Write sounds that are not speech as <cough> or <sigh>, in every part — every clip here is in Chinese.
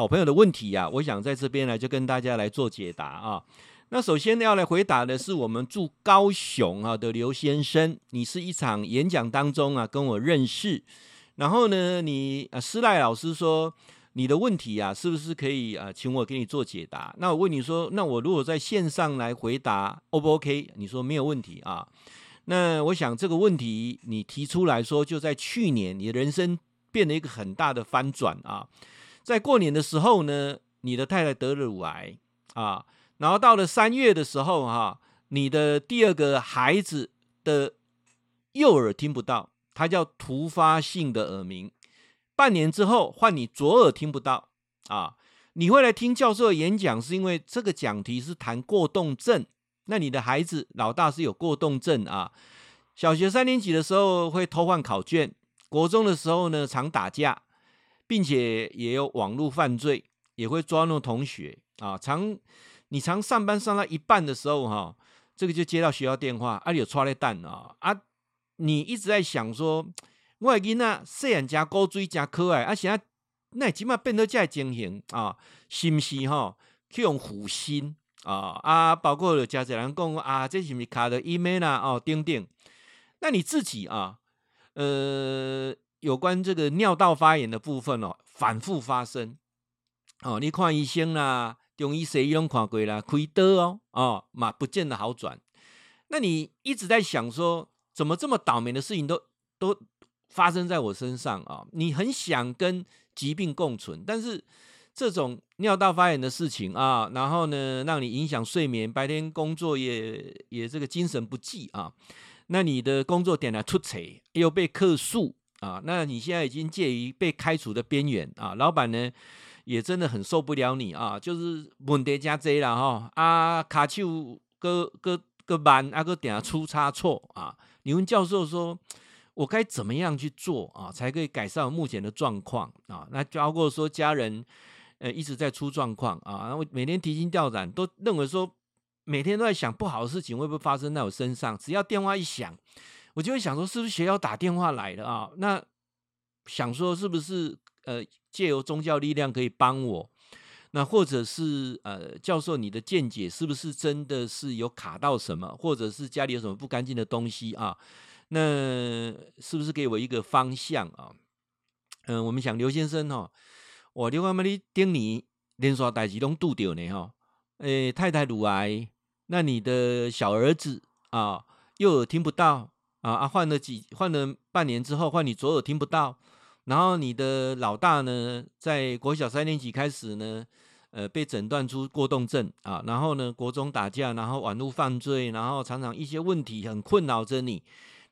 好朋友的问题呀、啊，我想在这边呢就跟大家来做解答啊。那首先要来回答的是我们住高雄啊的刘先生，你是一场演讲当中啊跟我认识，然后呢你啊施赖老师说你的问题啊是不是可以啊请我给你做解答？那我问你说，那我如果在线上来回答，O 不 OK？你说没有问题啊。那我想这个问题你提出来说，就在去年你的人生变了一个很大的翻转啊，在过年的时候呢，你的太太得了乳癌啊。然后到了三月的时候，哈，你的第二个孩子的右耳听不到，它叫突发性的耳鸣。半年之后换你左耳听不到，啊，你会来听教授的演讲，是因为这个讲题是谈过动症。那你的孩子老大是有过动症啊，小学三年级的时候会偷换考卷，国中的时候呢常打架，并且也有网络犯罪，也会抓弄同学啊，常。你常上班上到一半的时候，哈，这个就接到学校电话，啊，你有抓了蛋啊，啊，你一直在想说，我的囡仔虽然加高追加可爱，而且那起码变得这情形啊，是不是哈？去用虎心啊啊，包括有家长人讲啊，这是不是卡的 email 啊？哦，等等。那你自己啊，呃，有关这个尿道发炎的部分哦，反复发生，哦，你看医生啦。中医西医拢看过啦，开刀哦，哦，嘛不见得好转。那你一直在想说，怎么这么倒霉的事情都都发生在我身上啊？你很想跟疾病共存，但是这种尿道发炎的事情啊，然后呢，让你影响睡眠，白天工作也也这个精神不济啊。那你的工作点来突锤，又被客诉啊，那你现在已经介于被开除的边缘啊。老板呢？也真的很受不了你啊，就是问题加多了哈啊，卡丘个个个班啊个点下出差错啊。你问教授说，我该怎么样去做啊，才可以改善目前的状况啊？那包括说家人呃一直在出状况啊，然后每天提心吊胆，都认为说每天都在想不好的事情会不会发生在我身上？只要电话一响，我就会想说是不是学校打电话来了啊？那想说是不是呃？借由宗教力量可以帮我，那或者是呃，教授你的见解是不是真的是有卡到什么，或者是家里有什么不干净的东西啊？那是不是给我一个方向啊？嗯、我们想刘先生哈，我刘阿妈你顶你连刷代志拢拄到呢哈，诶，太太乳癌，那你的小儿子啊，又听不到啊啊，换了几换了半年之后，换你左耳听不到。然后你的老大呢，在国小三年级开始呢，呃，被诊断出过动症啊。然后呢，国中打架，然后网络犯罪，然后常常一些问题很困扰着你。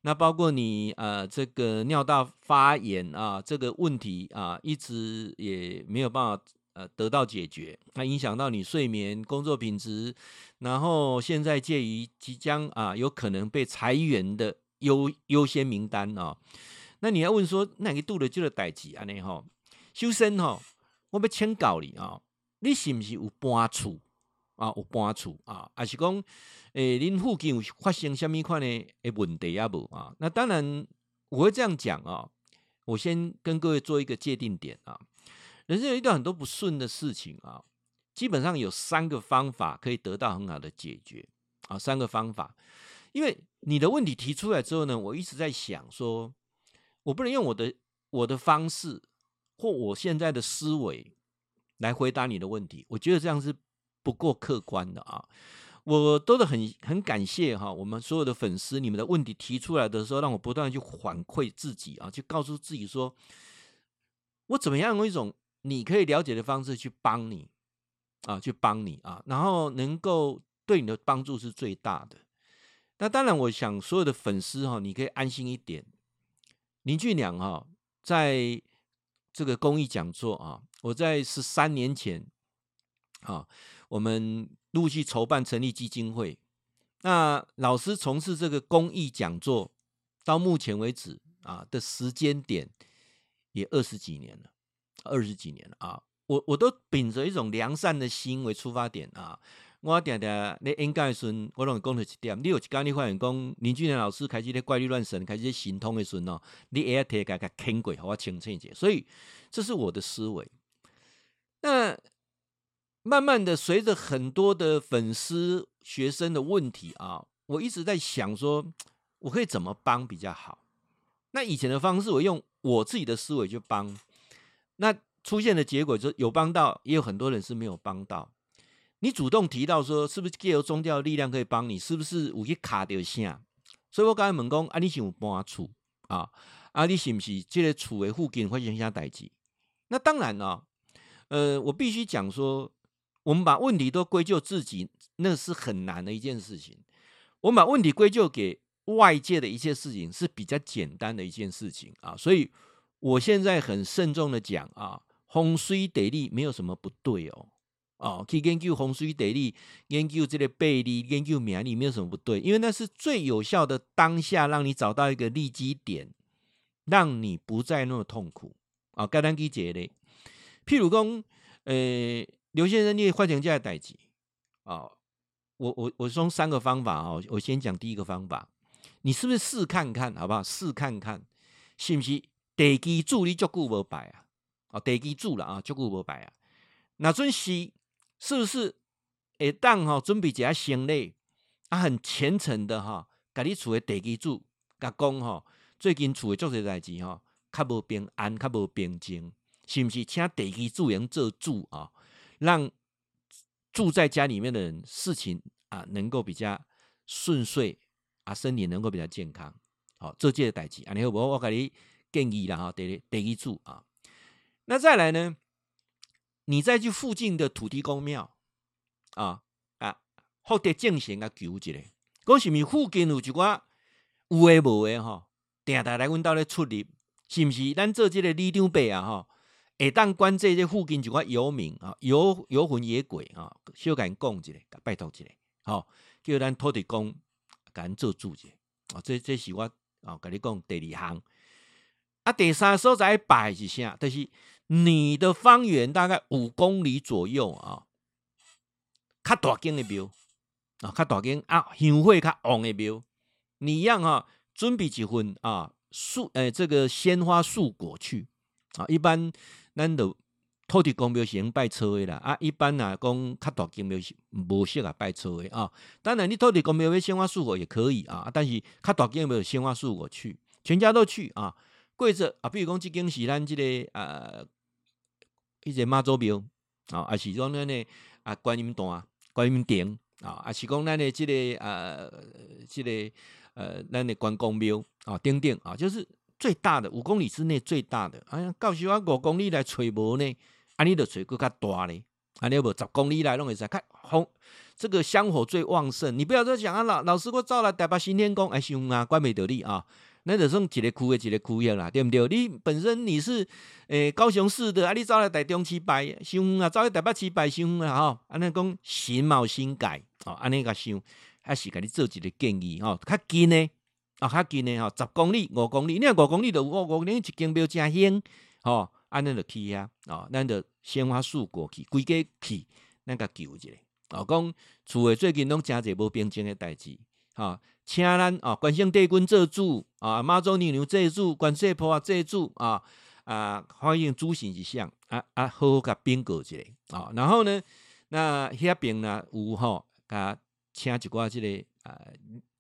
那包括你呃，这个尿道发炎啊，这个问题啊，一直也没有办法呃得到解决。那影响到你睡眠、工作品质。然后现在介于即将啊，有可能被裁员的优优先名单啊。那你要问说，哪个度的这个代志安尼吼？首先吼，我要请教你啊，你是不是有搬厝啊？有搬厝啊？还是讲，诶、欸，附近有发生什么款的诶问题啊？无啊？那当然我会这样讲啊。我先跟各位做一个界定点啊。人生有遇到很多不顺的事情啊，基本上有三个方法可以得到很好的解决啊。三个方法，因为你的问题提出来之后呢，我一直在想说。我不能用我的我的方式或我现在的思维来回答你的问题，我觉得这样是不够客观的啊！我都是很很感谢哈，我们所有的粉丝，你们的问题提出来的时候，让我不断去反馈自己啊，去告诉自己说，我怎么样用一种你可以了解的方式去帮你啊，去帮你啊，然后能够对你的帮助是最大的。那当然，我想所有的粉丝哈，你可以安心一点。林俊良哈，在这个公益讲座啊，我在十三年前啊，我们陆续筹办成立基金会。那老师从事这个公益讲座到目前为止啊的时间点也二十几年了，二十几年了啊，我我都秉着一种良善的心为出发点啊。我定定咧演讲的时阵，我拢会讲到一点。你有一天你发现讲林俊良老师开始咧怪力乱神，开始咧神通的时候，你也要提个个轻轨，好我清一点。所以这是我的思维。那慢慢的，随着很多的粉丝、学生的问题啊，我一直在想说，我可以怎么帮比较好？那以前的方式，我用我自己的思维去帮，那出现的结果就是有帮到，也有很多人是没有帮到。你主动提到说，是不是借由宗教力量可以帮你？是不是有去卡掉线？所以我刚才问讲，啊，你是有搬厝啊？啊，你是不是这个厝的附近发生啥代志？那当然了，呃，我必须讲说，我们把问题都归咎自己，那是很难的一件事情。我们把问题归咎给外界的一切事情是比较简单的一件事情啊。所以我现在很慎重的讲啊，风水地理没有什么不对哦。哦，去研究风水地理，研究这个背理，研究名理，没有什么不对，因为那是最有效的当下，让你找到一个利基点，让你不再那么痛苦。啊，简单给解嘞。譬如讲，呃，刘先生，你换成这样代志，啊，我我我说三个方法啊，我先讲第一个方法，你是不是试看看，好不好？试看看，是不是地基住你足久无摆啊？哦，地基住了啊，足久无摆啊，那阵时。是不是？会当哈准备一下行李，啊，很虔诚的哈，甲你厝的地基主甲讲哈，最近厝的做些代志哈，较无平安，较无平静，是不是？请地基主人做主啊，让住在家里面的人事情啊能够比较顺遂啊，身体能够比较健康。好，做这些代志，安尼好不好？我给你建议了哈，地地基主啊，那再来呢？你再去附近的土地公庙啊啊，或者正神啊求一下，讲是毋是附近有一寡有诶无诶吼，定定来阮兜咧出入，是毋是？咱做即个里长伯啊吼，会当关这些附近一寡游民啊，游游魂野鬼啊，小甲因讲一下，拜托一下，吼，叫咱土地公甲咱做主者啊，这这是我啊，甲你讲第二项，啊，第三所在拜是啥？就是。你的方圆大概五公里左右啊，较大间的庙啊，较大间啊，香火较旺的庙，你一样、啊，准备几份啊素诶、欸，这个鲜花素果去啊。一般咱的土地公庙是用拜车的啦啊，一般啊讲较大间庙是无适合拜车的啊。当然你土地公庙的鲜花素果也可以啊，但是较大间庙鲜花素果去，全家都去啊。跪着啊，比如讲这间是咱这个呃。一个妈祖庙啊，还是讲咱的啊观音堂、观音殿啊，还是讲咱的这个呃，这个呃，咱的关公庙啊，等等啊，就是最大的五公里之内最大的。哎呀，到时我五公里来找无呢，啊，你就找更较大嘞，啊，你无十公里来拢会使看红，这个香火最旺盛。你不要再讲啊，老老师我走来台北新天宫，哎，想啊，关没得你啊。那就算一个区的一个区域啦，对不对？你本身你是诶、高雄市的，啊，你走来台中去拜香啊，走来台北去拜香啊，吼，安尼讲新貌新改，哦，安尼个想，还是给你做一个建议，吼，较近的，啊，较近的吼，十公里、五公里，你若五公里就五公里一间庙真香，吼，安尼就去啊，哦，咱就鲜花树果去，规家去，咱个求一下，哦，讲厝诶最近拢诚济无平静诶代志，吼。请咱啊，关圣帝君做主啊，妈祖娘娘做主，观世菩萨做主啊啊，欢迎诸神一相啊啊，好好甲禀告一下啊。然后呢，那遐边呢有吼，甲请一寡即个啊，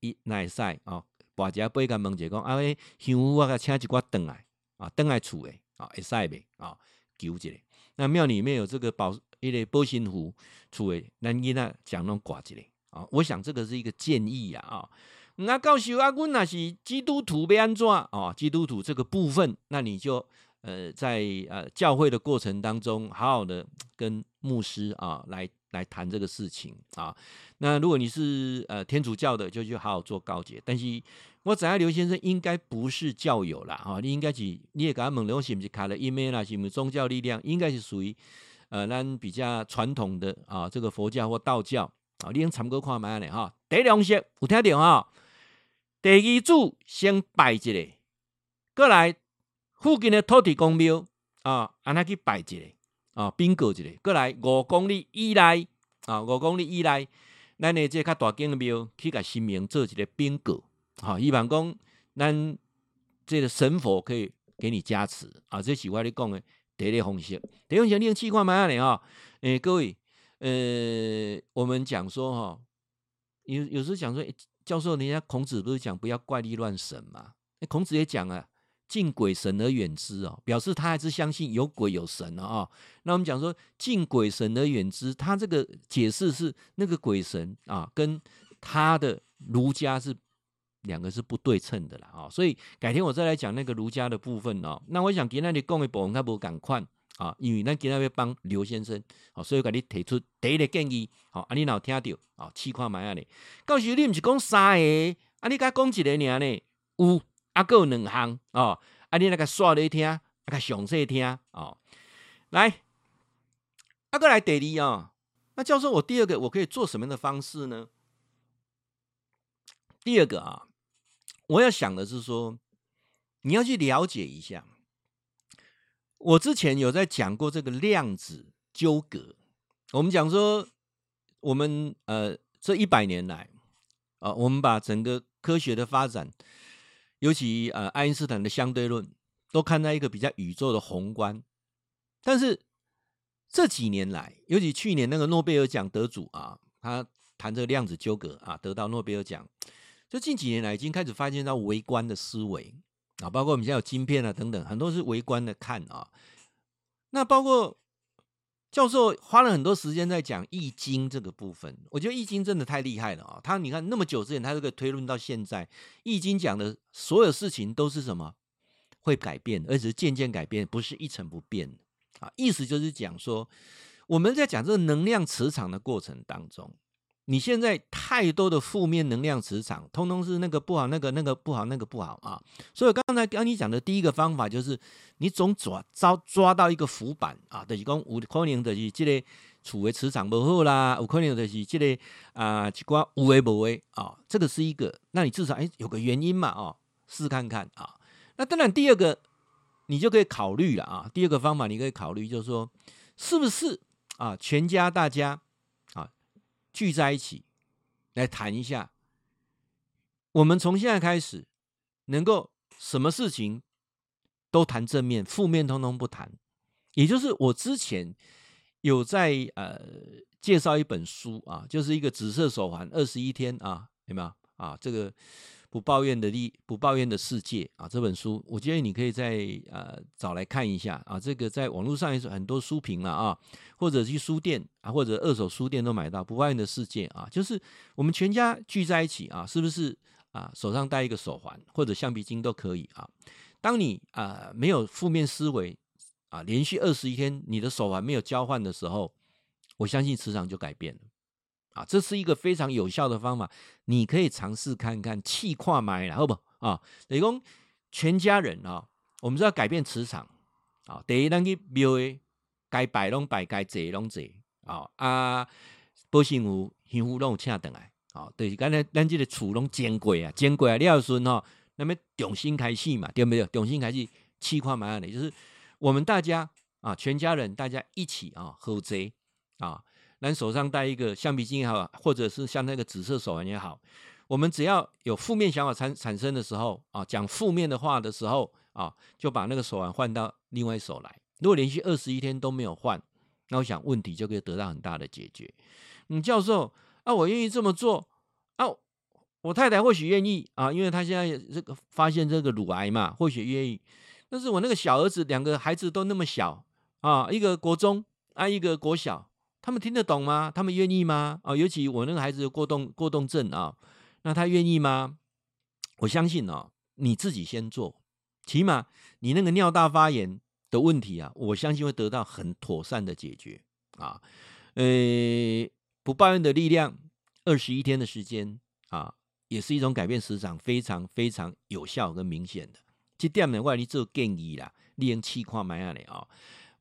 伊来会使啊，跋只杯甲问者讲，啊，迄香火我甲请一寡转来啊，转来厝诶啊，会使袂啊？求一下。那庙里面有这个保一个保身符，厝诶咱囡仔讲拢挂一下啊。我想这个是一个建议呀啊。那告诉啊，阮若是基督徒要安怎哦？基督徒这个部分，那你就呃在呃教会的过程当中，好好的 <tsk> 跟牧师啊来来谈这个事情啊。那如果你是呃天主教的，就去好好做告解。但是我知影刘先生应该不是教友啦，哈，你应该是你也敢问了，是不是卡了 email 啦，是不是宗教力量？应该是属于呃咱比较传统的啊，这个佛教或道教啊。你用参考看觅呢哈。第一样式有听到哈？第二组先拜一个，过来附近的土地公庙啊，安尼去拜一个啊，禀告一个，过来五公里以内啊，五公里以内，咱的这较大间的庙去甲神明做一个禀告，哈，希望讲咱这个神佛可以给你加持啊，这是我咧讲的第一个方式，第一个方式你用气化买下啊，诶，各位，呃，我们讲说哈，有有时候讲说，教授，人家孔子不是讲不要怪力乱神嘛？孔子也讲啊，敬鬼神而远之哦，表示他还是相信有鬼有神的啊。那我们讲说敬鬼神而远之，他这个解释是那个鬼神啊，跟他的儒家是。两个是不对称的啦，啊，所以改天我再来讲那个儒家的部分哦。那我想给那里讲的部分他不赶快啊，因为那给那边帮刘先生，好，所以给你提出第一个建议，好，啊，你老听到啊，试看卖啊咧。到时你毋是讲三个，啊，你甲讲一个尔呢？有啊，有两项哦，啊，你那个说来听，啊，个详细听哦。来，啊，个来第二啊，那教授，我第二个我可以做什么样的方式呢？第二个啊。我要想的是说，你要去了解一下。我之前有在讲过这个量子纠葛。我们讲说，我们呃这一百年来啊，我们把整个科学的发展，尤其呃爱因斯坦的相对论，都看在一个比较宇宙的宏观。但是这几年来，尤其去年那个诺贝尔奖得主啊，他谈这个量子纠葛啊，得到诺贝尔奖。就近几年来，已经开始发现到微观的思维啊，包括我们现在有晶片啊等等，很多是围观的看啊。那包括教授花了很多时间在讲《易经》这个部分，我觉得《易经》真的太厉害了啊！他你看那么久之前，他这个推论到现在，《易经》讲的所有事情都是什么？会改变，而且渐渐改变，不是一成不变啊。意思就是讲说，我们在讲这个能量磁场的过程当中。你现在太多的负面能量磁场，通通是那个不好，那个那个不好，那个不好啊！所以刚才跟你讲的第一个方法就是，你总抓抓抓到一个浮板啊，就是讲有可能就是这个处为磁场不好啦，有可能就是这个啊，一寡有为无为啊，这个是一个，那你至少哎有个原因嘛啊，试看看啊。那当然第二个你就可以考虑了啊，第二个方法你可以考虑就是说，是不是啊全家大家。聚在一起来谈一下，我们从现在开始能够什么事情都谈正面，负面通通不谈。也就是我之前有在呃介绍一本书啊，就是一个紫色手环二十一天啊，有没有啊？这个。不抱怨的力，不抱怨的世界啊！这本书，我建议你可以再呃找来看一下啊。这个在网络上也是很多书评了啊，或者去书店啊，或者二手书店都买到。不抱怨的世界啊，就是我们全家聚在一起啊，是不是啊？手上戴一个手环或者橡皮筋都可以啊。当你啊没有负面思维啊，连续二十一天你的手环没有交换的时候，我相信磁场就改变了。啊，这是一个非常有效的方法，你可以尝试看看。气跨买了，好不？啊，等于讲全家人啊，我们是要改变磁场啊。第一，咱去庙诶，该拜拢拜，该坐拢坐啊。啊，保幸福幸福拢请等来啊。对，刚才咱这个厝拢见过啊，见过啊，了顺吼，那么重新开始嘛，对不对？重新开始，气跨买的，就是我们大家啊，全家人大家一起啊，合作啊。咱手上戴一个橡皮筋也好，或者是像那个紫色手环也好，我们只要有负面想法产产生的时候啊，讲负面的话的时候啊，就把那个手环换到另外一手来。如果连续二十一天都没有换，那我想问题就可以得到很大的解决。嗯，教授啊，我愿意这么做啊，我太太或许愿意啊，因为她现在这个发现这个乳癌嘛，或许愿意。但是我那个小儿子两个孩子都那么小啊，一个国中啊，一个国小。他们听得懂吗？他们愿意吗？啊，尤其我那个孩子有过动过动症啊，那他愿意吗？我相信哦，你自己先做，起码你那个尿道发炎的问题啊，我相信会得到很妥善的解决啊。呃，不抱怨的力量，二十一天的时间啊，也是一种改变磁场非常非常有效跟明显的。这点呢，我给你做建议啦，你用气看买下来啊。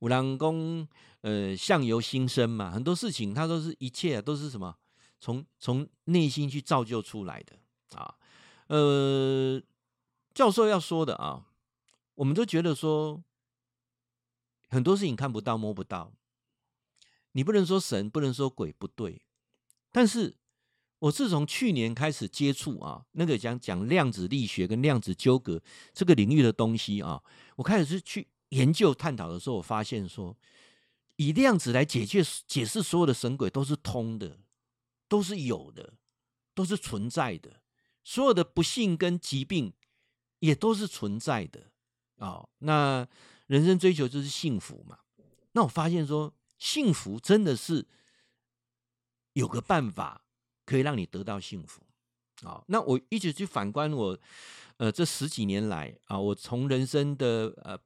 有人讲，呃，相由心生嘛，很多事情它都是一切啊，都是什么？从从内心去造就出来的啊。呃，教授要说的啊，我们都觉得说，很多事情看不到摸不到，你不能说神，不能说鬼不对。但是我自从去年开始接触啊，那个讲讲量子力学跟量子纠葛这个领域的东西啊，我开始是去。研究探讨的时候，我发现说，以量子来解决解释所有的神鬼都是通的，都是有的，都是存在的。所有的不幸跟疾病也都是存在的啊、哦。那人生追求就是幸福嘛。那我发现说，幸福真的是有个办法可以让你得到幸福啊、那我一直去反观我，呃，这十几年来啊，我从人生的呃。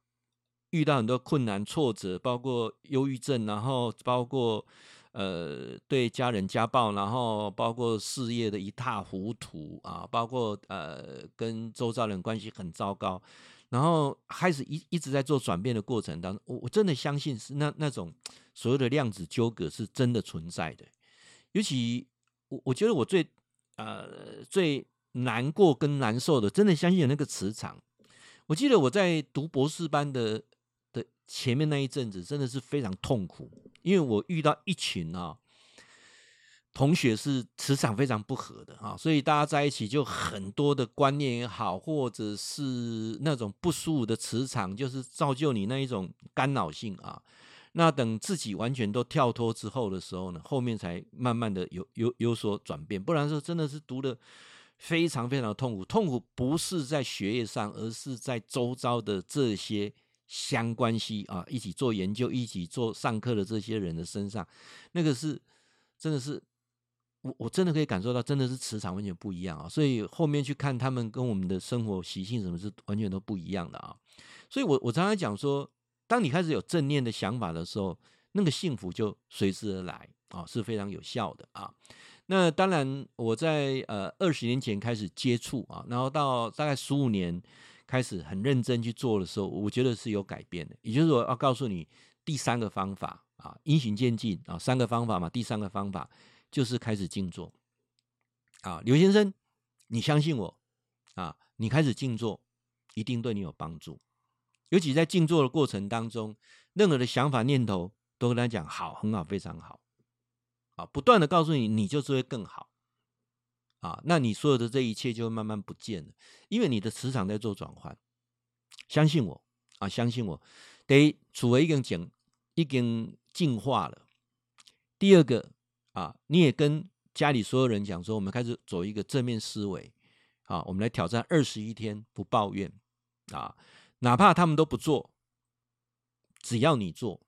遇到很多困难挫折，包括忧郁症，然后包括呃对家人家暴，然后包括事业的一塌糊涂啊，包括呃跟周遭人关系很糟糕，然后开始一一直在做转变的过程当中，我我真的相信是那那种所谓的量子纠葛是真的存在的。尤其我我觉得我最呃最难过跟难受的，真的相信有那个磁场。我记得我在读博士班的。前面那一阵子真的是非常痛苦，因为我遇到一群啊同学是磁场非常不合的啊，所以大家在一起就很多的观念也好，或者是那种不舒服的磁场，就是造就你那一种干扰性啊。那等自己完全都跳脱之后的时候呢，后面才慢慢的有有有所转变，不然说真的是读的非常非常的痛苦。痛苦不是在学业上，而是在周遭的这些。相关系啊，一起做研究、一起做上课的这些人的身上，那个是真的是我我真的可以感受到，真的是磁场完全不一样啊！所以后面去看他们跟我们的生活习性什么是完全都不一样的啊！所以我我常常讲说，当你开始有正念的想法的时候，那个幸福就随之而来啊，是非常有效的啊！那当然，我在呃二十年前开始接触啊，然后到大概十五年。开始很认真去做的时候，我觉得是有改变的。也就是说，要告诉你第三个方法啊，因循渐进啊，三个方法嘛。第三个方法就是开始静坐啊，刘先生，你相信我啊，你开始静坐一定对你有帮助。尤其在静坐的过程当中，任何的想法念头都跟他讲好，很好，非常好啊，不断的告诉你，你就是会更好。啊，那你所有的这一切就会慢慢不见了，因为你的磁场在做转换。相信我啊，相信我。得，处为已经讲，已经进化了。第二个啊，你也跟家里所有人讲说，我们开始走一个正面思维。啊，我们来挑战二十一天不抱怨。啊，哪怕他们都不做，只要你做，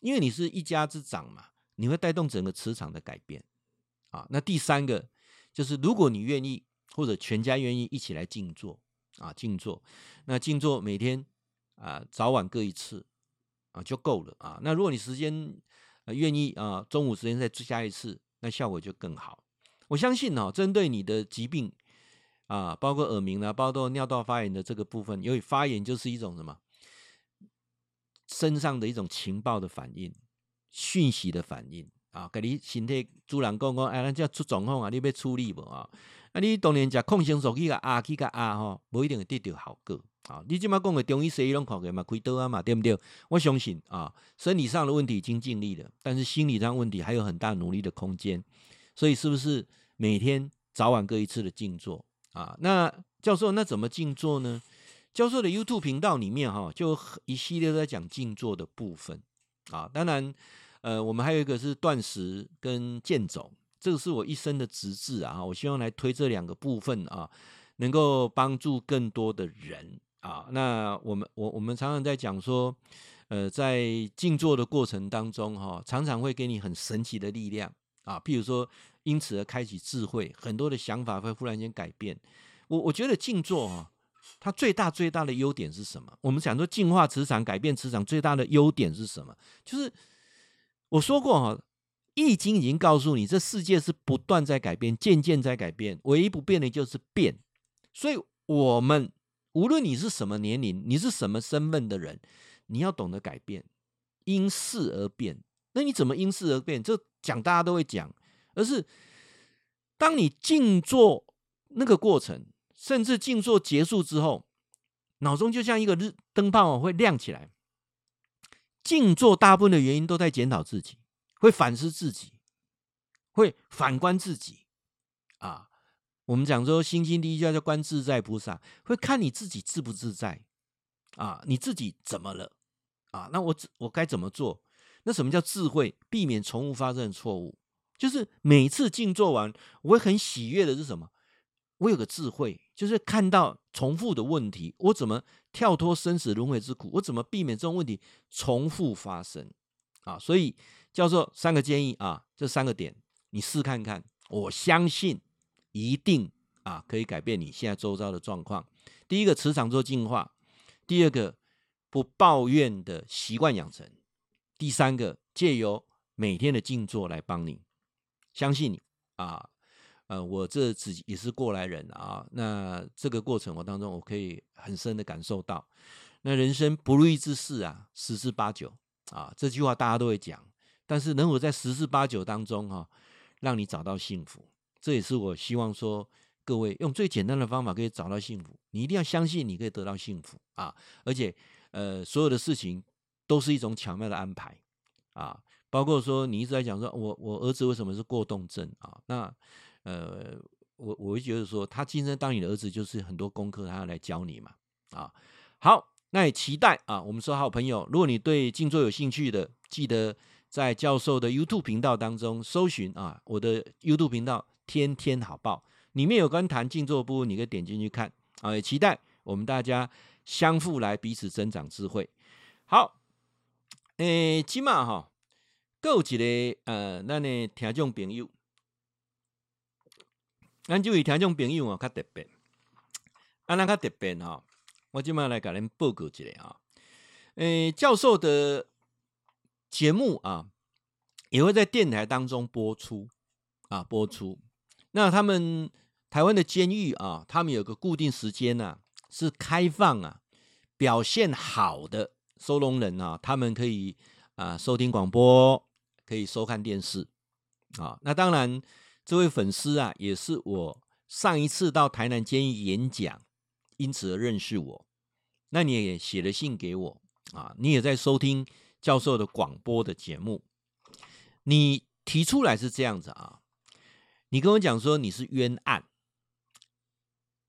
因为你是一家之长嘛，你会带动整个磁场的改变。啊，那第三个。就是如果你愿意，或者全家愿意一起来静坐啊，静坐，那静坐每天啊早晚各一次啊就够了啊。那如果你时间愿意啊，中午时间再加一次，那效果就更好。我相信哦，针对你的疾病啊，包括耳鸣啊，包括尿道发炎的这个部分，因为发炎就是一种什么身上的一种情报的反应，讯息的反应。啊，给你身体主人讲讲，哎，咱这出状况啊，你要处理无啊？啊，你当年食抗生素去个压去个压吼，不一定会得到效果啊。你即马讲的中医西医拢看过嘛，开刀啊嘛，对不对？我相信啊，生理上的问题已经尽力了，但是心理上问题还有很大努力的空间。所以是不是每天早晚各一次的静坐啊？那教授，那怎么静坐呢？教授的 YouTube 频道里面哈，就一系列在讲静坐的部分啊，当然。呃，我们还有一个是断食跟健走，这个是我一生的职志啊！我希望来推这两个部分啊，能够帮助更多的人啊。那我们我我们常常在讲说，呃，在静坐的过程当中哈，常常会给你很神奇的力量啊。譬如说，因此而开启智慧，很多的想法会忽然间改变。我我觉得静坐啊，它最大最大的优点是什么？我们想说净化磁场、改变磁场，最大的优点是什么？就是。我说过哈，《易经》已经告诉你，这世界是不断在改变，渐渐在改变，唯一不变的就是变。所以，我们无论你是什么年龄，你是什么身份的人，你要懂得改变，因势而变。那你怎么因势而变？这讲大家都会讲，而是当你静坐那个过程，甚至静坐结束之后，脑中就像一个日灯泡会亮起来。静坐大部分的原因都在检讨自己，会反思自己，会反观自己啊。我们讲说心经第一句叫观自在菩萨，会看你自己自不自在啊，你自己怎么了啊，那我我该怎么做？那什么叫智慧？避免重复发生的错误，就是每次静坐完，我会很喜悦的是什么？我有个智慧，就是看到重复的问题，我怎么跳脱生死轮回之苦？我怎么避免这种问题重复发生？啊，所以教授三个建议啊，这三个点你试看看，我相信一定啊可以改变你现在周遭的状况。第一个磁场做净化，第二个不抱怨的习惯养成，第三个借由每天的静坐来帮你，相信你啊。呃，我这自己也是过来人啊。那这个过程我当中，我可以很深的感受到，那人生不如意之事啊，十之八九啊。这句话大家都会讲，但是能否在十之八九当中哈、啊，让你找到幸福，这也是我希望说各位用最简单的方法可以找到幸福。你一定要相信你可以得到幸福啊，而且呃，所有的事情都是一种巧妙的安排啊，包括说你一直在讲说我我儿子为什么是过动症啊，那。呃，我我会觉得说，他今生当你的儿子，就是很多功课他要来教你嘛，啊，好，那也期待啊，我们说好朋友，如果你对静坐有兴趣的，记得在教授的 YouTube 频道当中搜寻啊，我的 YouTube 频道天天好报，里面有关谈静坐部分，你可以点进去看啊，也期待我们大家相互来彼此增长智慧。好，诶，今嘛哈，够几个呃，那呢听众朋友。咱这位听众朋友啊，较特别，啊，那较特别哈，我今麦来给恁报告一下啊。诶，教授的节目啊，也会在电台当中播出啊，播出。那他们台湾的监狱啊，他们有个固定时间呐、啊，是开放啊，表现好的收容人啊，他们可以啊收听广播，可以收看电视啊。那当然。这位粉丝啊，也是我上一次到台南监狱演讲，因此而认识我。那你也写了信给我啊，你也在收听教授的广播的节目。你提出来是这样子啊，你跟我讲说你是冤案，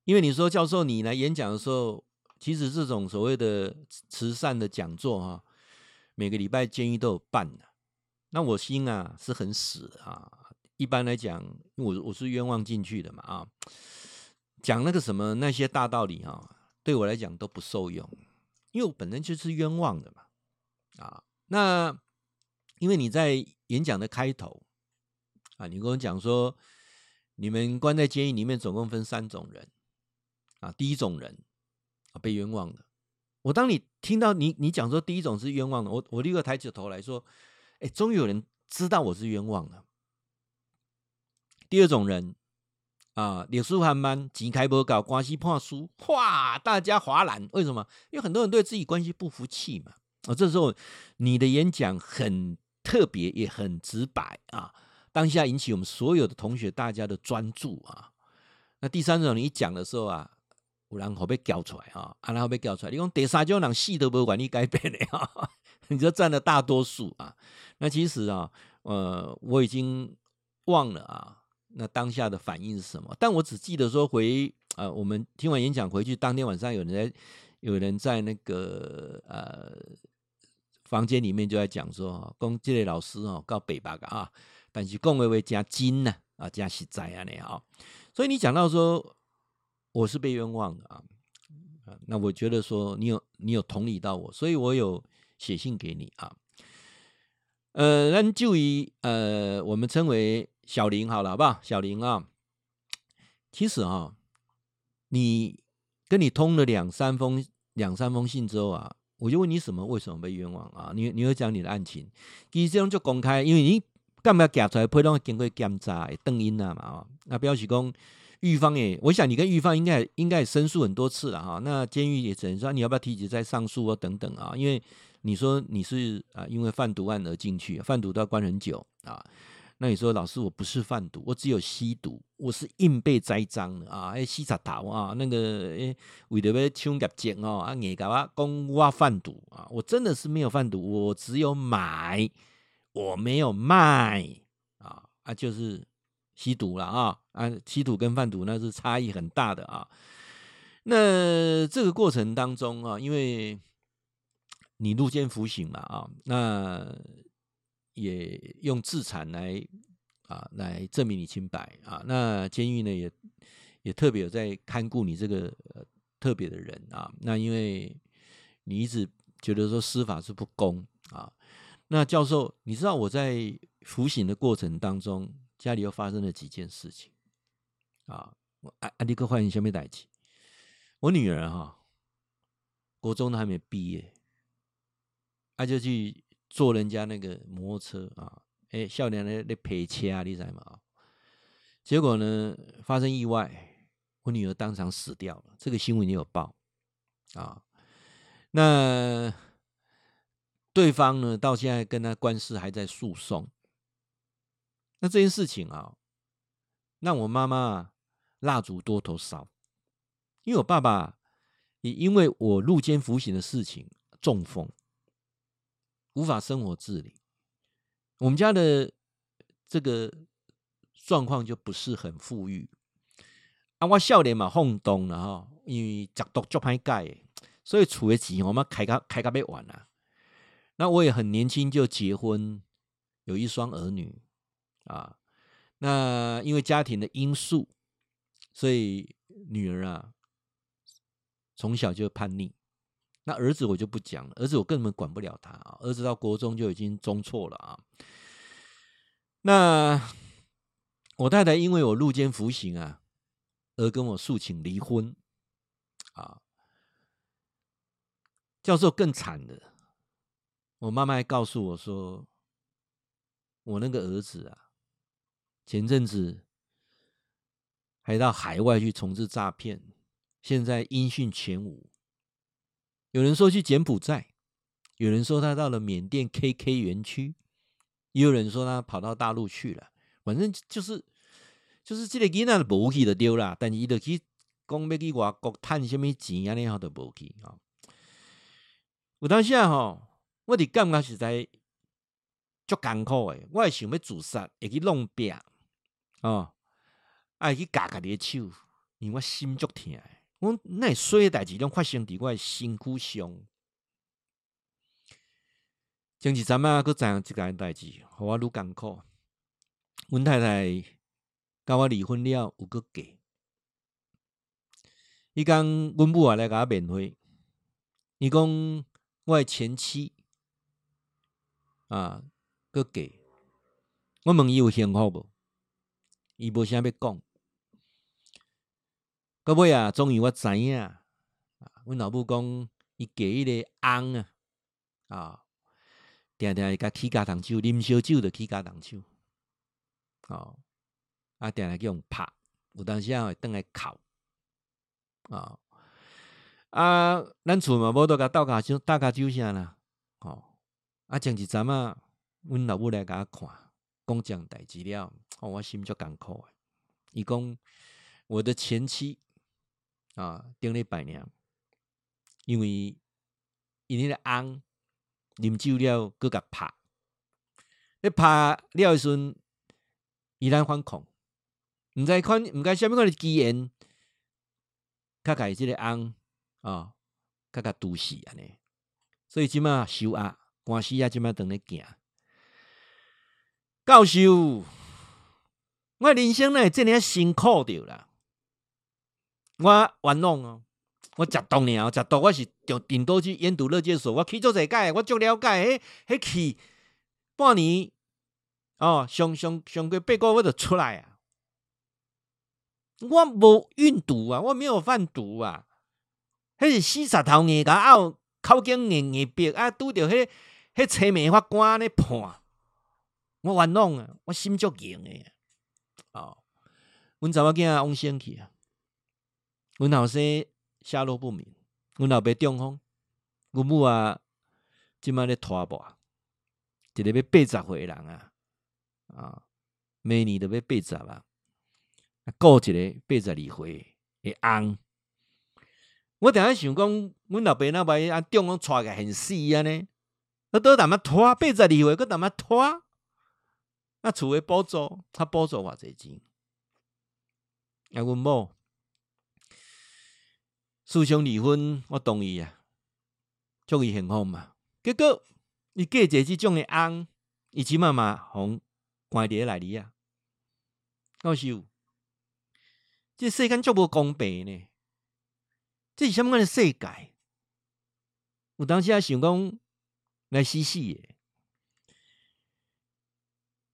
因为你说教授你来演讲的时候，其实这种所谓的慈善的讲座哈，每个礼拜监狱都有办的。那我心啊是很死啊。一般来讲，我我是冤枉进去的嘛啊，讲那个什么那些大道理啊，对我来讲都不受用，因为我本身就是冤枉的嘛啊。那因为你在演讲的开头啊，你跟我讲说，你们关在监狱里面总共分三种人啊，第一种人啊被冤枉的。我当你听到你你讲说第一种是冤枉的，我我立刻抬起头来说，哎，终于有人知道我是冤枉的。第二种人啊，脸书还蛮急开播搞关系破书，哗，大家哗然。为什么？因为很多人对自己关系不服气嘛。啊，这时候你的演讲很特别，也很直白啊，当下引起我们所有的同学大家的专注啊。那第三种，你一讲的时候啊，有人会被叫出来啊，啊，然后被叫出来。你讲第三种人死都不管你改变的啊，<laughs> 你就占了大多数啊。那其实啊，呃，我已经忘了啊。那当下的反应是什么？但我只记得说回呃，我们听完演讲回去，当天晚上有人在有人在那个呃房间里面就在讲说，讲这类老师哦，告北巴啊，但是讲话会加金呢啊，加实在啊那样。所以你讲到说我是被冤枉的啊，那我觉得说你有你有同理到我，所以我有写信给你啊。呃，那就以呃我们称为。小林，好了，好不好？小林啊，其实啊，你跟你通了两三封两三封信之后啊，我就问你什么？为什么被冤枉啊？你你会讲你的案情，其实这种就公开，因为你干嘛要夹出来，不会让经过检查、邓英啊嘛啊。那表示讲，狱方也，我想你跟狱方应该应该也申诉很多次了哈。那监狱也只能说你要不要提起再上诉啊等等啊，因为你说你是啊因为贩毒案而进去，贩毒都要关很久啊。那你说老师，我不是贩毒，我只有吸毒，我是硬被栽赃的啊！哎，吸茶桃啊，那个哎，为了要抢业绩哦，啊，你搞啊，讲我贩毒啊，我真的是没有贩毒，我只有买，我没有卖啊啊，就是吸毒了啊啊，吸毒跟贩毒那是差异很大的啊。那这个过程当中啊，因为你入监服刑嘛啊，那也用自残来啊来证明你清白啊。那监狱呢也也特别有在看顾你这个、特别的人啊。那因为你一直觉得说司法是不公啊。那教授，你知道我在服刑的过程当中，家里又发生了几件事情啊？我啊啊，立刻欢迎下面代起。我女儿哈、啊，国中都还没毕业。他、啊、就去坐人家那个摩托车啊，哎、少年的那陪车啊，你知道吗？结果呢，发生意外，我女儿当场死掉了。这个新闻也有报啊。那对方呢，到现在跟他官司还在诉讼。那这件事情啊，让我妈妈蜡烛多头烧，因为我爸爸也因为我入监服刑的事情中风。无法生活自理，我们家的这个状况就不是很富裕啊。我少年嘛轰动了哈，因为食毒足歹解，所以储的钱我们开个开个要完了。那我也很年轻就结婚，有一双儿女啊。那因为家庭的因素，所以女儿啊从小就叛逆。那儿子我就不讲了，儿子我根本管不了他啊。儿子到国中就已经中错了啊。那我太太因为我入监服刑啊，而跟我诉请离婚啊。教授更惨的，我妈妈还告诉我说，我那个儿子啊，前阵子还到海外去从事诈骗，现在音讯全无。有人说去柬埔寨，有人说他到了缅甸 KK 园区，也有人说他跑到大陆去了。反正就是就是这个囡仔的无去就丢了，但是伊就去讲要去外国趁什么钱啊？你好都无去啊。有当下吼，我的感觉实在足艰苦诶，我也想要自杀，会去弄病哦，爱去割家己诶手，因为我心足疼。我那所有代志拢发生伫我诶身躯上，前几阵啊，搁知影即件代志，互我愈艰苦。阮太太甲我离婚了，有搁嫁。伊讲阮母啊来甲我面会，伊讲我诶前妻啊搁嫁，我问伊有幸福无？伊无啥要讲。到尾啊，终于我知影，啊，阮老母讲伊嫁迄个翁啊，啊，定定会甲起家糖酒，啉烧酒就起家糖酒，哦，啊，定定叫用拍，有当时啊会倒来哭，啊，啊，咱厝嘛无都甲倒家酒，倒家酒啥啦，哦，啊，前一阵啊，阮老母来甲我看，讲这样代志了，哦，我心足艰苦诶，伊讲我的前妻。啊，顶礼拜年，因为因迄个翁啉酒了，搁甲拍，你拍了时阵，依然反抗，毋知看毋知啥物款的机缘，较甲伊即个翁啊，较甲毒死安尼，所以即马受压，官司啊，即马等咧行，教授，我人生哪会遮尔辛苦着啦？我冤枉哦！我食毒尔，食毒我是着顶多去烟毒勒戒所，我去做这个，我足了解。迄迄去半年哦，上上上个八个月我就出来啊！我无运毒啊，我没有贩毒啊。迄是死石头硬甲啊，口经硬硬逼啊，拄着迄迄催眠法官咧判，我冤枉啊！我心足硬诶。哦，阮查某囝往生去啊！阮后生下落不明，阮老爸中风，阮母啊，即摆咧拖跋，一个要八十岁诶人啊，啊，明年就要八十啊，顾一个八十二岁诶翁，我定下想讲，阮老爸那摆啊中风带个很死安尼，那都淡仔拖八十二岁，搁淡仔拖，啊厝诶补助，他补助偌济钱，啊，阮某。诉讼离婚，我同意啊，祝伊幸福嘛。结果你嫁接这种的翁，伊起码嘛红关碟来哩啊，告诉有，这世间足无公平呢，这是什么样的世界？有当时啊想讲来死死的，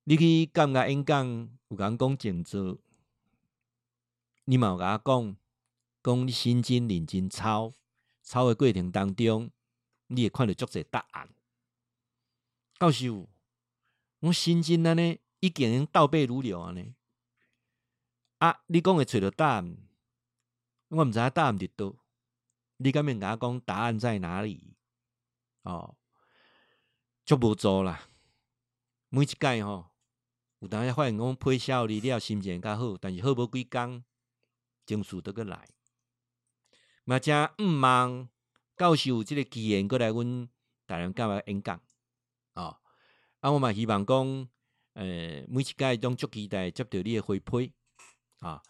你去感觉演讲有人讲静坐，你嘛有甲我讲，讲你心真认真抄，抄的过程当中，你会看到足侪答案。教授，我心真安尼已经倒背如流安尼，啊，你讲会找到答案，我毋知影答案伫倒，你敢免甲我讲答案在哪里？哦，足无做啦，每一届吼、哦，有当下发现讲配效你了，心情较好，但是好无几工，情绪都阁来，嘛真毋望教授有即个机缘过来阮台南教育演讲。哦，啊，我嘛希望讲，呃，每一届拢足期待接到你的回馈，啊，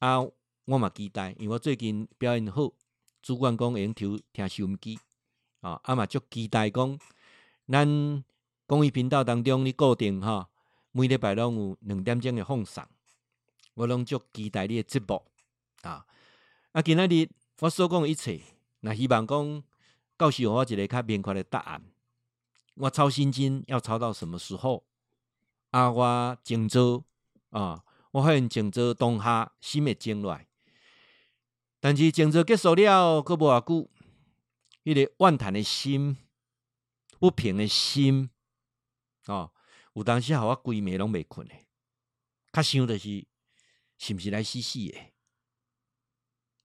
啊，我嘛期待，因为我最近表现好，主管讲会用听听收音机，啊，啊嘛足期待讲，咱公益频道当中你固定哈，每礼拜拢有两点钟的放送，我拢足期待你的节目，啊，啊，今仔日我所讲一切，那希望讲，告诉我一个较明确的答案。我操心经要操到什么时候？啊，我静坐啊，我发现静坐当下心会静落来，但是静坐结束了，阁无偌久，迄、个怨叹的心、不平的心，哦，有当时互我规暝拢未困诶，较想的是是毋是来死死诶？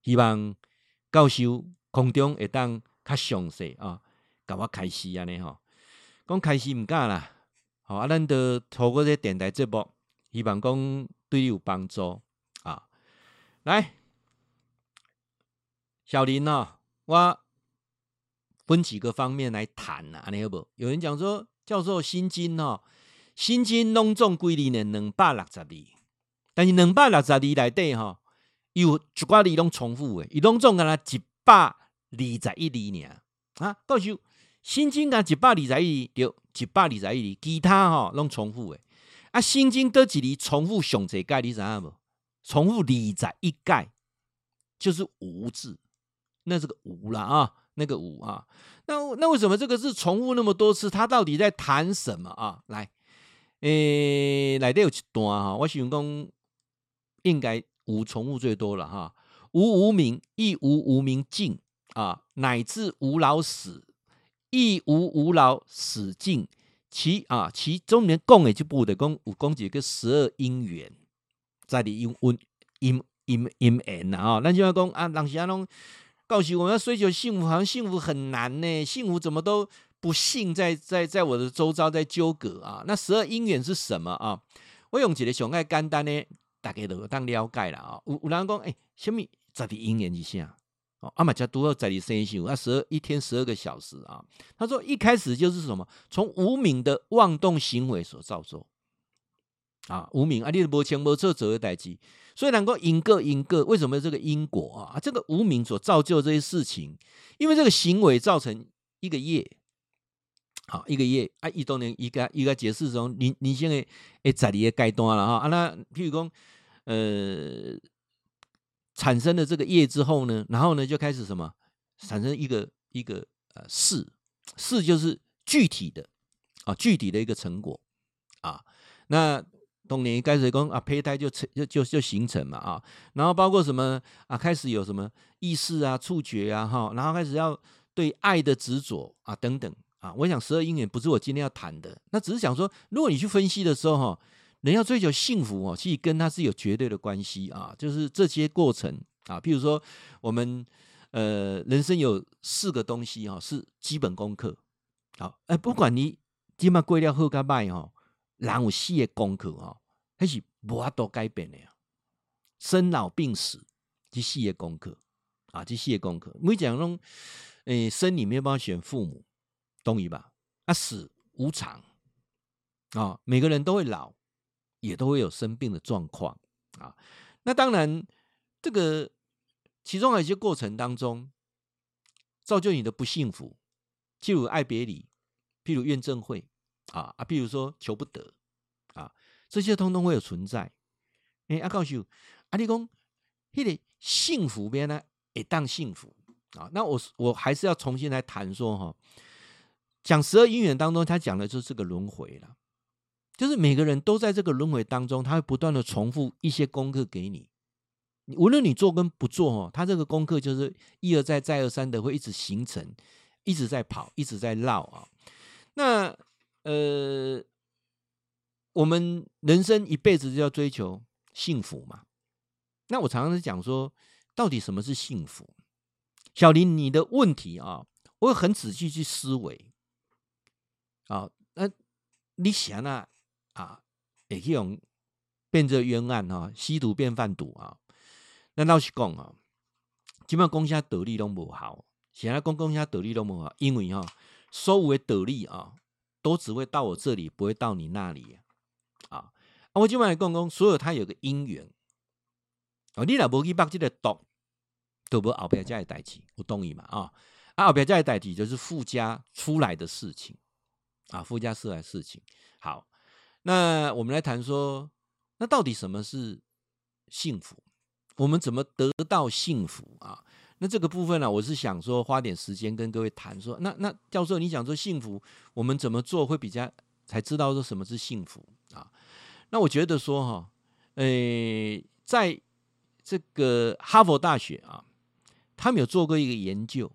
希望教授空中会当较详细啊，甲我开始安尼吼。讲开始毋敢啦，好啊！咱着透过这电台节目，希望讲对你有帮助啊。来，小林呐、我分几个方面来谈啊，安尼好无？有人讲说，教授心经哦，心经拢总归哩呢两百六十二，但是两百六十二内底吼，有一寡字拢重复诶，伊拢总干那一百二十一字尔啊，到时候。心经啊，一百二十一字，着，一百二十一字，其他吼拢重复诶。啊，心经得几字重复上侪解，你知影无？重复二十一解，就是无字，那这个无啦啊，那个无啊。那那为什么这个字重复那么多次？他到底在谈什么啊？来，诶、欸，内底有一段哈，我想讲应该无重物最多了哈。无无明，亦无无明尽啊，乃至无老死。亦无无老死尽，其啊其中面讲的就不得讲有讲几个十二因缘，在里因因因因因缘啊，那就要讲啊，人家拢告诉我们要追求幸福，好像幸福很难呢，幸福怎么都不幸在在在我的周遭在纠葛啊。那十二因缘是什么啊？我用一个上爱简单呢，大家都当了解了啊。有有人讲诶，什么十二因缘是啥？哦，阿玛加多要在你身上，那十二一天十二个小时啊。他说一开始就是什么，从无明的妄动行为所造作啊，无明啊，你无前无后做的代志，所以能够因果因果，为什么这个因果啊？这个无明所造就这些事情，因为这个行为造成一个业，好一个业啊，一多年一个一个解释中，你你现在诶在你的阶段了哈啊，那譬如讲呃。产生了这个业之后呢，然后呢就开始什么？产生一个一个呃事，事就是具体的啊，具体的一个成果啊。那当年开始讲啊，胚胎就成就就就形成嘛啊。然后包括什么啊？开始有什么意识啊、触觉啊哈。然后开始要对爱的执着啊等等啊。我想十二因缘不是我今天要谈的，那只是想说，如果你去分析的时候哈。人要追求幸福哦，其实跟他是有绝对的关系啊。就是这些过程啊，譬如说我们呃人生有四个东西哈，是基本功课。好，哎，不管你今嘛过了好甲歹哈，人有四个功课哈，还是无法度改变的呀。生老病死这四个功课啊，这四个功课。每讲拢诶，生你没有办法选父母，懂意吧？啊，死无常啊，每个人都会老。也都会有生病的状况啊，那当然，这个其中有一些过程当中，造就你的不幸福，譬如爱别离譬如怨憎会啊啊，譬如说求不得啊，这些通通会有存在。哎，阿告诉阿你讲，那个幸福边呢？也当幸福啊？那我我还是要重新来谈说哈，讲十二因缘当中，他讲的就是这个轮回了，就是每个人都在这个轮回当中，他会不断的重复一些功课给你。无论你做跟不做哦，他这个功课就是一而再再而三的会一直形成，一直在跑，一直在绕啊。那呃，我们人生一辈子就要追求幸福嘛。那我常常是讲说，到底什么是幸福？小林，你的问题啊，我会很仔细去思维啊。那你想啊啊，也可以用变这冤案啊，吸毒变贩毒啊。那老实讲啊，基本上公家得利都不好，现在公公家得利都无好，因为哈，所有的得利啊，都只会到我这里，不会到你那里啊。啊，我今晚来讲讲，所有它有个因缘，哦，你若无去捌这个毒，都无后边这个代志，我同意嘛啊？啊，后边这个代志就是附加出来的事情啊，附加出来的事情。好，那我们来谈说，那到底什么是幸福？我们怎么得到幸福啊？那这个部分呢、我是想说花点时间跟各位谈说。那那教授，你讲说幸福，我们怎么做会比较才知道说什么是幸福啊？那我觉得说哈，诶，在这个哈佛大学啊，他们有做过一个研究，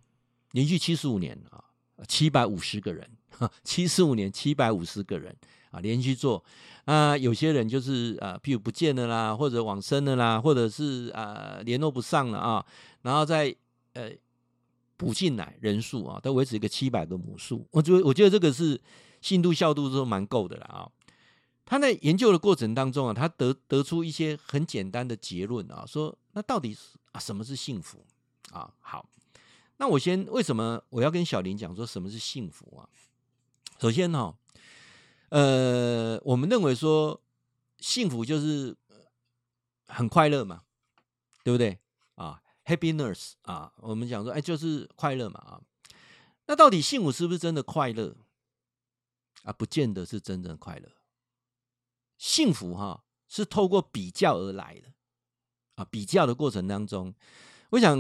连续七十五年啊，七百五十个人，<laughs> 七十五年七百五十个人。啊，连续做啊，有些人就是啊，譬如不见了啦，或者往生了啦，或者是啊联络不上了啊，然后再呃补进来人数啊，都维持一个七百个母数。我觉得我觉得这个是信度效度都蛮够的了啊。他在研究的过程当中啊，他得得出一些很简单的结论啊，说那到底是啊什么是幸福啊？好，那我先为什么我要跟小林讲说什么是幸福啊？首先哈。呃，我们认为说幸福就是很快乐嘛，对不对啊？Happiness 啊，我们讲说，哎，就是快乐嘛啊。那到底幸福是不是真的快乐啊？不见得是真正快乐。幸福哈是透过比较而来的啊，比较的过程当中，我想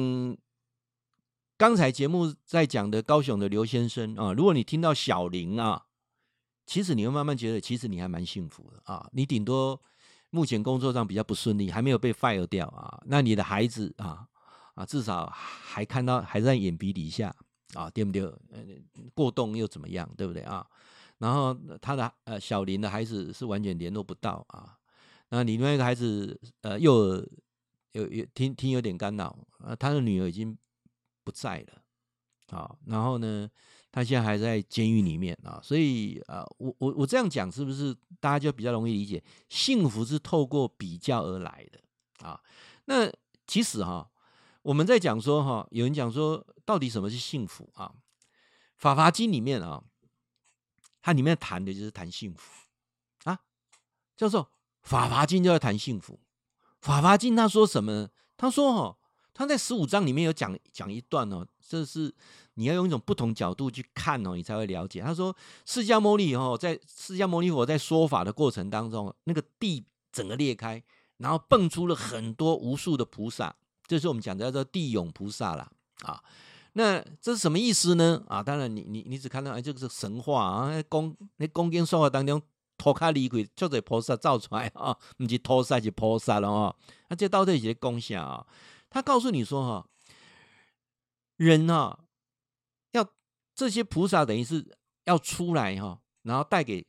刚才节目在讲的高雄的刘先生啊，如果你听到小林啊。其实你会慢慢觉得，其实你还蛮幸福的啊！你顶多目前工作上比较不顺利，还没有被 fire 掉啊。那你的孩子啊啊，至少还看到还在眼皮底下啊，对不对？过动又怎么样，对不对啊？然后他的呃小林的孩子是完全联络不到啊。那另外一个孩子呃幼儿有有听听有点干扰啊，他的女儿已经不在了啊。然后呢？他现在还在监狱里面啊，所以啊，我我我这样讲是不是大家就比较容易理解？幸福是透过比较而来的啊。那其实哈，我们在讲说哈，有人讲说到底什么是幸福啊？《法华经》里面啊，它里面谈的就是谈幸福啊。教授，《法华经》就要谈幸福，《法华经》他说什么呢？他说哈，他在十五章里面有讲讲一段哦，这是。你要用一种不同角度去看哦，你才会了解。他说，释迦牟尼哦，在释迦牟尼佛在说法的过程当中，那个地整个裂开，然后蹦出了很多无数的菩萨，这是我们讲的叫做地涌菩萨啦。啊。那这是什么意思呢？啊，当然你你你只看到哎，这个是神话啊，讲那讲经说法当中，脱开离鬼，就这菩萨造出来啊，不是脱萨是菩萨了啊。那这到底是功效啊？他告诉你说哈，人啊。这些菩萨等于是要出来哈，然后带给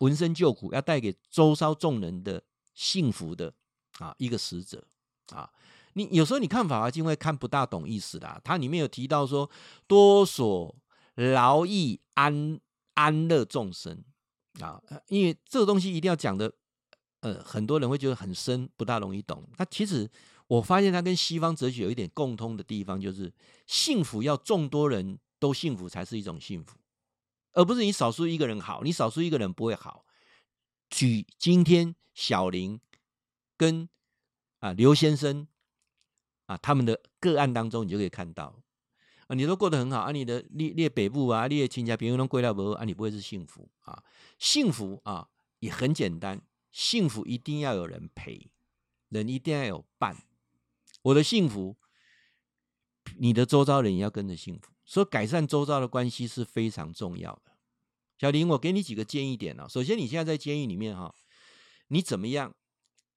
闻声救苦，要带给周遭众人的幸福的啊一个使者啊。你有时候你看《法华经》会看不大懂意思的，它里面有提到说多所劳逸安安乐众生啊，因为这个东西一定要讲的，呃，很多人会觉得很深，不大容易懂。那其实我发现它跟西方哲学有一点共通的地方，就是幸福要众多人。都幸福才是一种幸福，而不是你少数一个人好，你少数一个人不会好。举今天小林跟啊刘先生啊他们的个案当中，你就可以看到啊，你都过得很好啊，你的列列北部啊，列亲家朋友都归到不啊，你不会是幸福啊？幸福啊，也很简单，幸福一定要有人陪，人一定要有伴。我的幸福，你的周遭人也要跟着幸福，所以改善周遭的关系是非常重要的。小林，我给你几个建议点啊。首先，你现在在监狱里面哈，你怎么样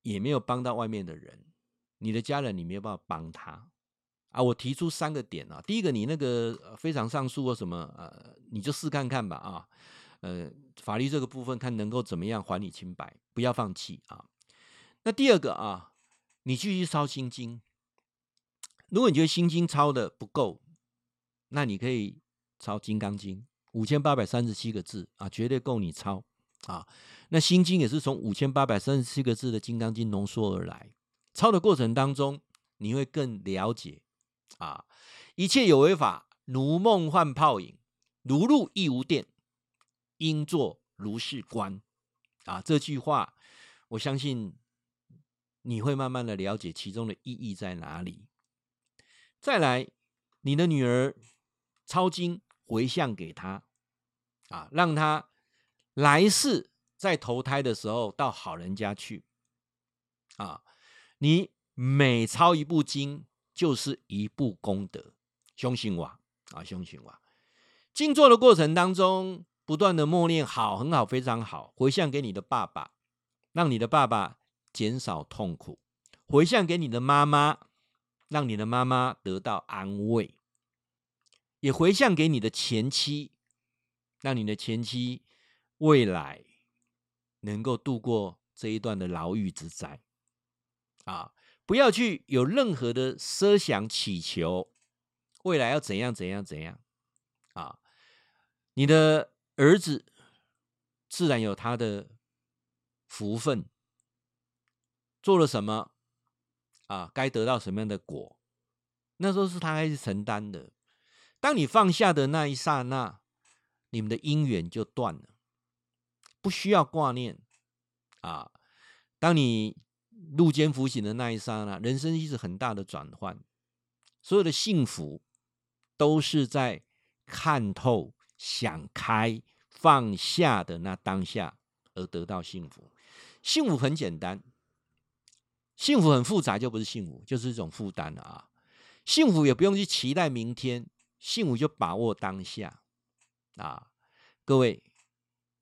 也没有帮到外面的人，你的家人你没有办法帮他。啊，我提出三个点啊。第一个，你那个非常上诉或什么，呃，你就试看看吧啊。呃，法律这个部分看能够怎么样还你清白，不要放弃啊。那第二个啊，你继续烧心经。如果你觉得心经抄的不够，那你可以抄金刚经，五千八百三十七个字啊，绝对够你抄啊。那心经也是从五千八百三十七个字的金刚经浓缩而来，抄的过程当中，你会更了解。啊！一切有为法，如梦幻泡影，如露亦无电，应作如是观。啊，这句话，我相信你会慢慢的了解其中的意义在哪里。再来，你的女儿抄经回向给他，啊，让他来世再投胎的时候到好人家去。啊，你每抄一部经。就是一部功德，相信我啊，相信我。静坐的过程当中，不断的默念，好，很好，非常好。回向给你的爸爸，让你的爸爸减少痛苦；回向给你的妈妈，让你的妈妈得到安慰；也回向给你的前妻，让你的前妻未来能够度过这一段的牢狱之灾啊。不要去有任何的奢想祈求，未来要怎样怎样怎样啊！你的儿子自然有他的福分，做了什么啊？该得到什么样的果，那时候是他该去承担的。当你放下的那一刹那，你们的因缘就断了，不需要挂念啊！当你入监服刑的那一刹那，人生是很大的转换。所有的幸福都是在看透、想开、放下的那当下而得到幸福。幸福很简单，幸福很复杂就不是幸福，就是一种负担啊。幸福也不用去期待明天，幸福就把握当下啊。各位，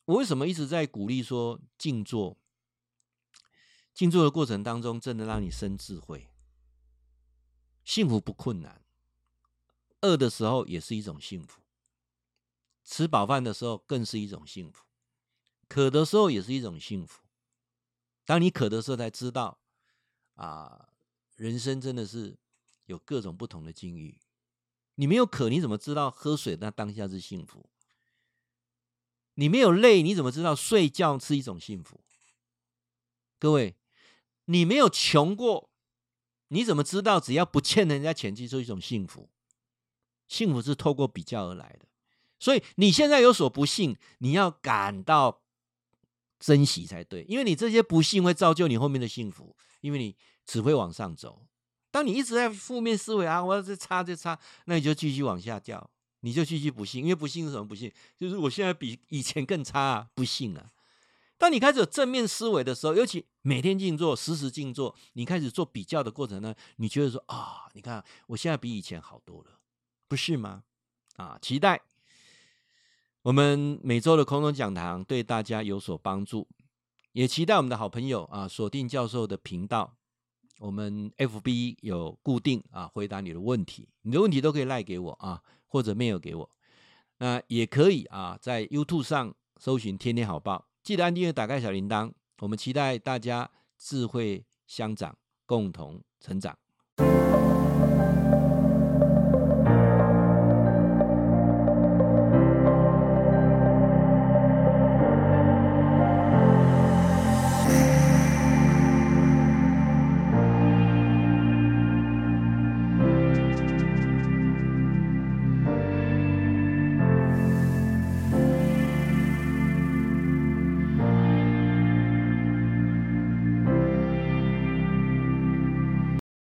我为什么一直在鼓励说静坐？静坐的过程当中，真的让你生智慧。幸福不困难，饿的时候也是一种幸福，吃饱饭的时候更是一种幸福，渴的时候也是一种幸福。当你渴的时候，才知道啊，人生真的是有各种不同的境遇。你没有渴，你怎么知道喝水那当下是幸福？你没有累，你怎么知道睡觉是一种幸福？各位。你没有穷过，你怎么知道只要不欠人家钱就是一种幸福？幸福是透过比较而来的，所以你现在有所不幸，你要感到珍惜才对，因为你这些不幸会造就你后面的幸福，因为你只会往上走。当你一直在负面思维啊，我要这差这差，那你就继续往下掉，你就继续不幸，因为不幸是什么不幸？就是我现在比以前更差啊，不幸啊。当你开始有正面思维的时候，尤其每天静坐、时时静坐，你开始做比较的过程呢，你觉得说啊，你看我现在比以前好多了，不是吗？啊，期待我们每周的空中讲堂对大家有所帮助，也期待我们的好朋友啊锁定教授的频道，我们 FB 有固定啊回答你的问题，你的问题都可以赖给我啊，或者 mail 给我，那也可以啊在 YouTube 上搜寻天天好报。记得按订阅，打开小铃铛。我们期待大家智慧相长，共同成长。